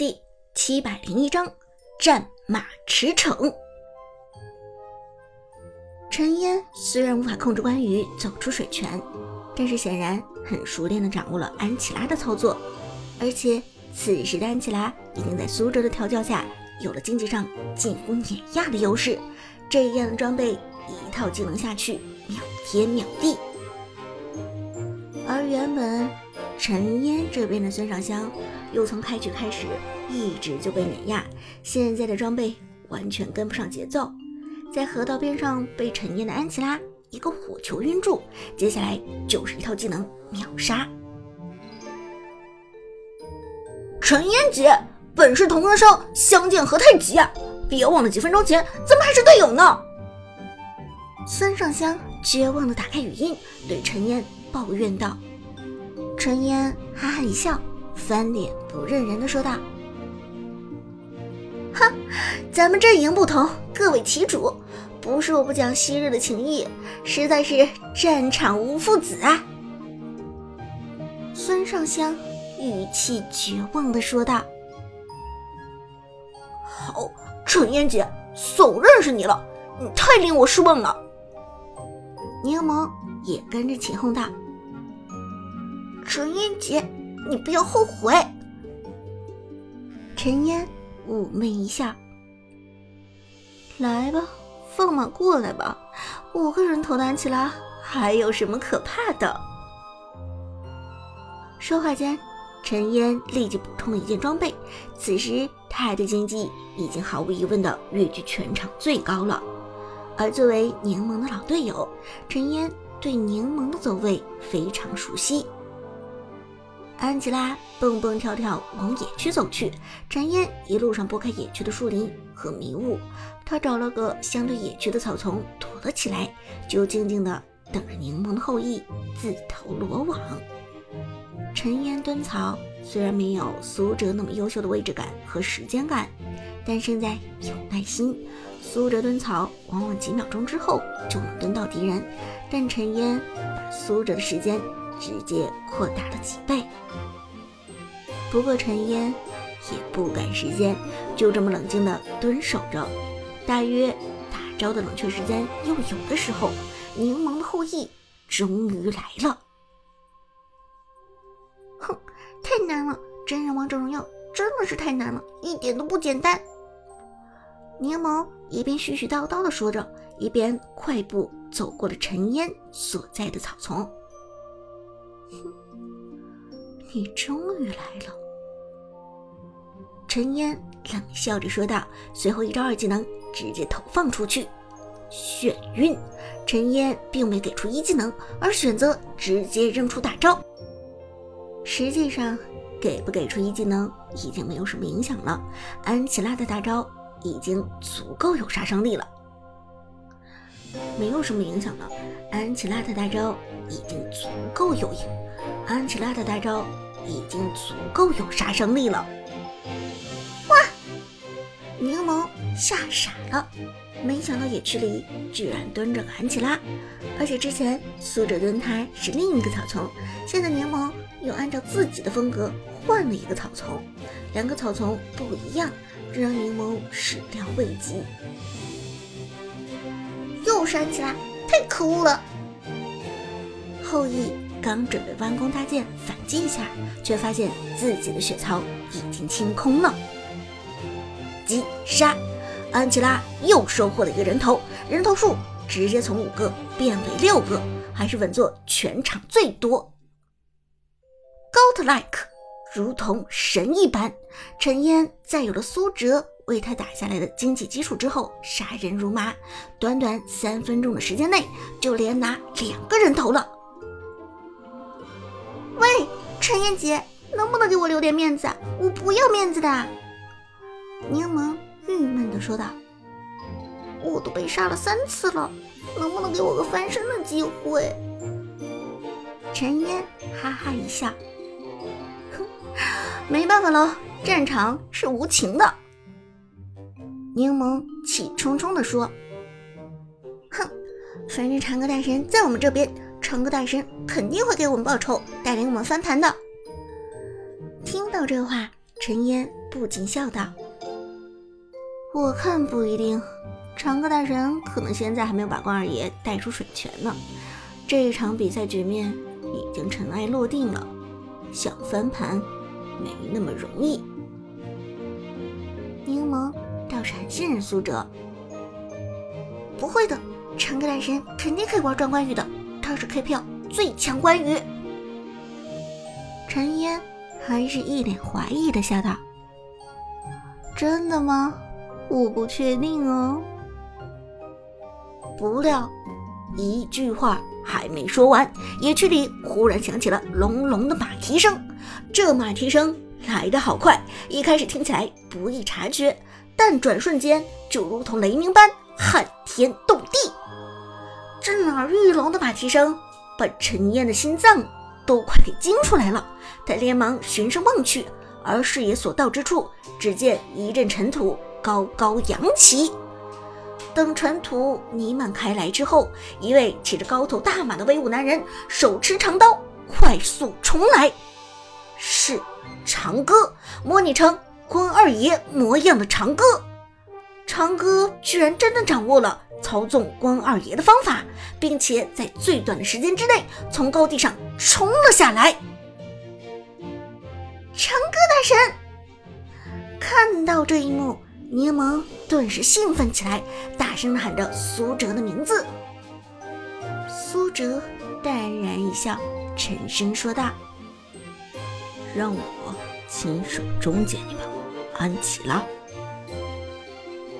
第七百零一章战马驰骋。陈烟虽然无法控制关羽走出水泉，但是显然很熟练的掌握了安琪拉的操作，而且此时的安琪拉已经在苏哲的调教下有了经济上近乎碾压的优势。这样的装备，一套技能下去，秒天秒地。而原本陈烟这边的孙尚香，又从开局开始一直就被碾压，现在的装备完全跟不上节奏。在河道边上被陈烟的安琪拉一个火球晕住，接下来就是一套技能秒杀。陈烟姐，本是同根生，相见何太急啊！别忘了几分钟前咱们还是队友呢。孙尚香绝望的打开语音，对陈烟抱怨道。陈烟哈哈一笑，翻脸不认人的说道：“哼，咱们阵营不同，各为其主。不是我不讲昔日的情谊，实在是战场无父子啊。”孙尚香语气绝望的说道：“好。”陈烟姐，总认识你了，你太令我失望了。柠檬也跟着起哄道：“陈烟姐，你不要后悔。”陈烟妩媚一笑：“来吧，放马过来吧，五个人头的安琪拉还有什么可怕的？”说话间。陈烟立即补充了一件装备，此时他的经济已经毫无疑问的跃居全场最高了。而作为柠檬的老队友，陈烟对柠檬的走位非常熟悉。安吉拉蹦蹦跳跳往野区走去，陈烟一路上拨开野区的树林和迷雾，他找了个相对野区的草丛躲了起来，就静静的等着柠檬的后裔自投罗网。陈烟蹲草虽然没有苏哲那么优秀的位置感和时间感，但胜在有耐心。苏哲蹲草往往几秒钟之后就能蹲到敌人，但陈烟把苏哲的时间直接扩大了几倍。不过陈烟也不赶时间，就这么冷静的蹲守着。大约大招的冷却时间又有的时候，柠檬的后羿终于来了。哼，太难了！真人王者荣耀真的是太难了，一点都不简单。柠檬一边絮絮叨叨的说着，一边快步走过了陈烟所在的草丛。你终于来了。陈烟冷笑着说道，随后一招二技能直接投放出去，眩晕。陈烟并没给出一技能，而选择直接扔出大招。实际上，给不给出一技能已经没有什么影响了。安琪拉的大招已经足够有杀伤力了，没有什么影响了。安琪拉的大招已经足够有影，安琪拉的大招已经足够有杀伤力了。哇！柠檬吓傻了，没想到野区里居然蹲着个安琪拉，而且之前苏哲蹲他是另一个草丛，现在柠檬。又按照自己的风格换了一个草丛，两个草丛不一样，这让柠檬始料未及。又闪起来，太可恶了！后羿刚准备弯弓搭箭反击一下，却发现自己的血槽已经清空了。击杀！安琪拉又收获了一个人头，人头数直接从五个变为六个，还是稳坐全场最多。Got like 如同神一般。陈烟在有了苏哲为他打下来的经济基础之后，杀人如麻，短短三分钟的时间内就连拿两个人头了。喂，陈烟姐，能不能给我留点面子？我不要面子的。柠檬郁闷地说道：“我都被杀了三次了，能不能给我个翻身的机会？”陈烟哈哈一笑。没办法喽，战场是无情的。柠檬气冲冲地说：“哼，反正长歌大神在我们这边，长歌大神肯定会给我们报仇，带领我们翻盘的。”听到这话，陈烟不禁笑道：“我看不一定，长歌大神可能现在还没有把关二爷带出水泉呢。这一场比赛局面已经尘埃落定了，想翻盘没那么容易。”柠檬倒是很信任苏哲，不会的，长歌大神肯定可以玩转关羽的，他是 K 票最强关羽。陈烟还是一脸怀疑的笑道：“真的吗？我不确定哦。”不料，一句话还没说完，野区里忽然响起了隆隆的马蹄声。这马蹄声来得好快，一开始听起来不易察觉，但转瞬间就如同雷鸣般撼天动地。震耳欲聋的马蹄声把陈燕的心脏都快给惊出来了。他连忙循声望去，而视野所到之处，只见一阵尘土高高扬起。等尘土弥漫开来之后，一位骑着高头大马的威武男人，手持长刀，快速冲来。是长歌，模拟成关二爷模样的长歌。长歌居然真的掌握了操纵关二爷的方法，并且在最短的时间之内从高地上冲了下来。长歌大神看到这一幕，柠檬顿时兴奋起来，大声的喊着苏哲的名字。苏哲淡然一笑，沉声说道：“让我亲手终结你吧，安琪拉。”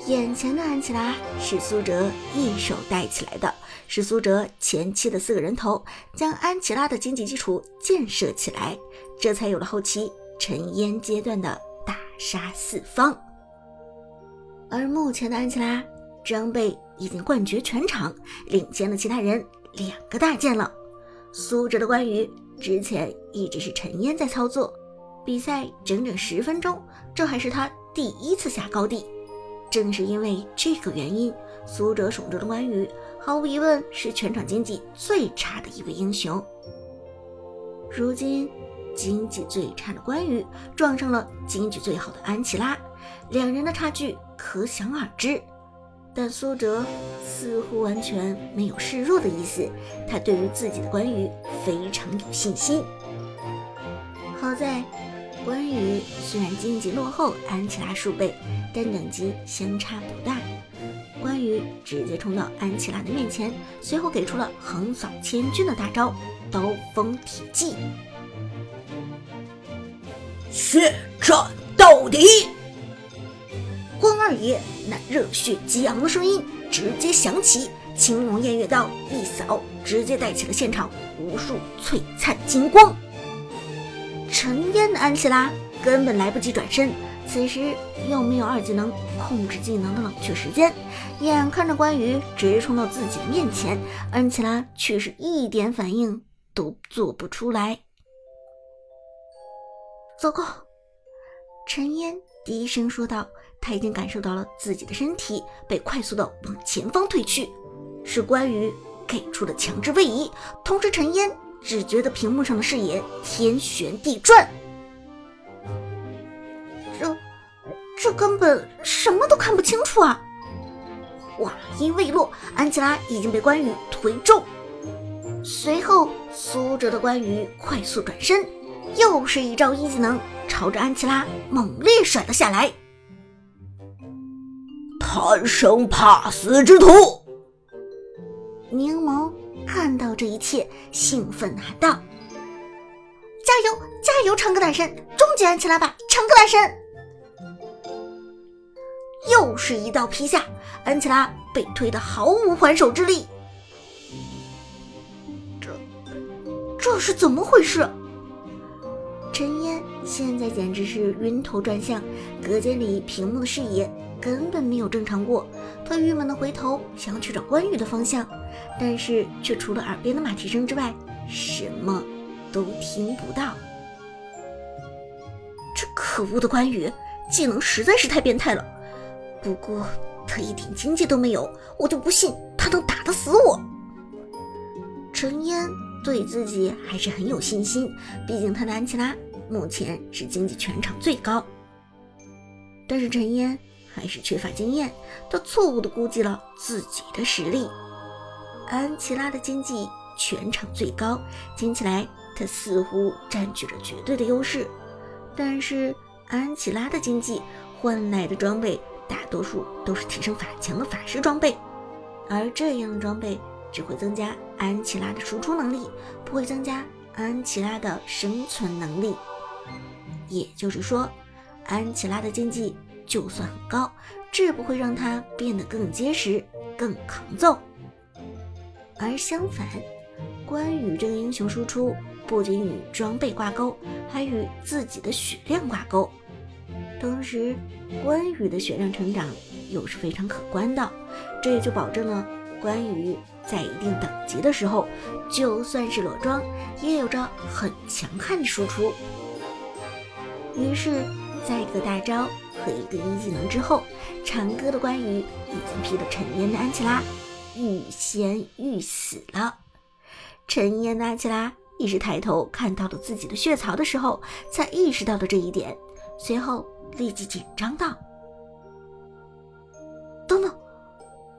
眼前的安琪拉是苏哲一手带起来的，是苏哲前期的四个人头将安琪拉的经济基础建设起来，这才有了后期。尘烟阶段的大杀四方，而目前的安琪拉装备已经冠绝全场，领先了其他人两个大件了。苏哲的关羽之前一直是陈烟在操作，比赛整整十分钟，这还是他第一次下高地。正是因为这个原因，苏哲手中的关羽毫无疑问是全场经济最差的一位英雄。如今。经济最差的关羽撞上了经济最好的安琪拉，两人的差距可想而知。但苏哲似乎完全没有示弱的意思，他对于自己的关羽非常有信心。好在关羽虽然经济落后安琪拉数倍，但等级相差不大。关羽直接冲到安琪拉的面前，随后给出了横扫千军的大招——刀锋铁骑。血战到底！二爷那热血激昂的声音直接响起，青龙偃月刀一扫，直接带起了现场无数璀璨金光。陈烟的安琪拉根本来不及转身，此时又没有二技能控制技能的冷却时间，眼看着关羽直冲到自己的面前，安琪拉却是一点反应都做不出来。糟糕！陈烟低声说道，他已经感受到了自己的身体被快速的往前方推去，是关羽给出的强制位移。同时，陈烟只觉得屏幕上的视野天旋地转，这这根本什么都看不清楚啊！话音未落，安琪拉已经被关羽推中，随后苏哲的关羽快速转身。又是一招一技能，朝着安琪拉猛烈甩了下来。贪生怕死之徒！柠檬看到这一切，兴奋喊道：“加油，加油，长歌大神，终结安琪拉吧，长歌大神！”又是一道劈下，安琪拉被推得毫无还手之力。这，这是怎么回事？陈烟现在简直是晕头转向，隔间里屏幕的视野根本没有正常过。他郁闷的回头想要去找关羽的方向，但是却除了耳边的马蹄声之外，什么都听不到。这可恶的关羽技能实在是太变态了，不过他一点经济都没有，我就不信他能打得死我。陈烟对自己还是很有信心，毕竟他的安琪拉。目前是经济全场最高，但是陈烟还是缺乏经验，他错误的估计了自己的实力。安琪拉的经济全场最高，听起来他似乎占据着绝对的优势。但是安琪拉的经济换来的装备，大多数都是提升法强的法师装备，而这样的装备只会增加安琪拉的输出能力，不会增加安琪拉的生存能力。也就是说，安琪拉的经济就算很高，这不会让她变得更结实、更抗揍。而相反，关羽这个英雄输出不仅与装备挂钩，还与自己的血量挂钩。同时，关羽的血量成长又是非常可观的，这也就保证了关羽在一定等级的时候，就算是裸装，也有着很强悍的输出。于是，在一个大招和一个一技能之后，长歌的关羽已经劈了陈烟的安琪拉，欲仙欲死了。陈烟的安琪拉也是抬头看到了自己的血槽的时候，才意识到了这一点，随后立即紧张道：“等等，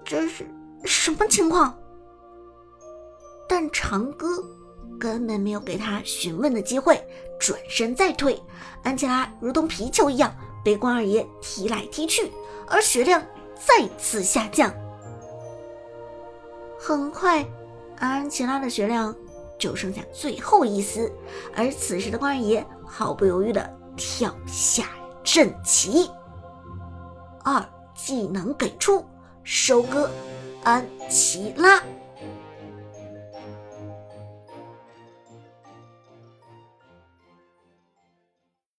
这是什么情况？”但长歌。根本没有给他询问的机会，转身再退，安琪拉如同皮球一样被关二爷踢来踢去，而血量再次下降。很快，安琪拉的血量就剩下最后一丝，而此时的关二爷毫不犹豫地跳下阵旗，二技能给出，收割安琪拉。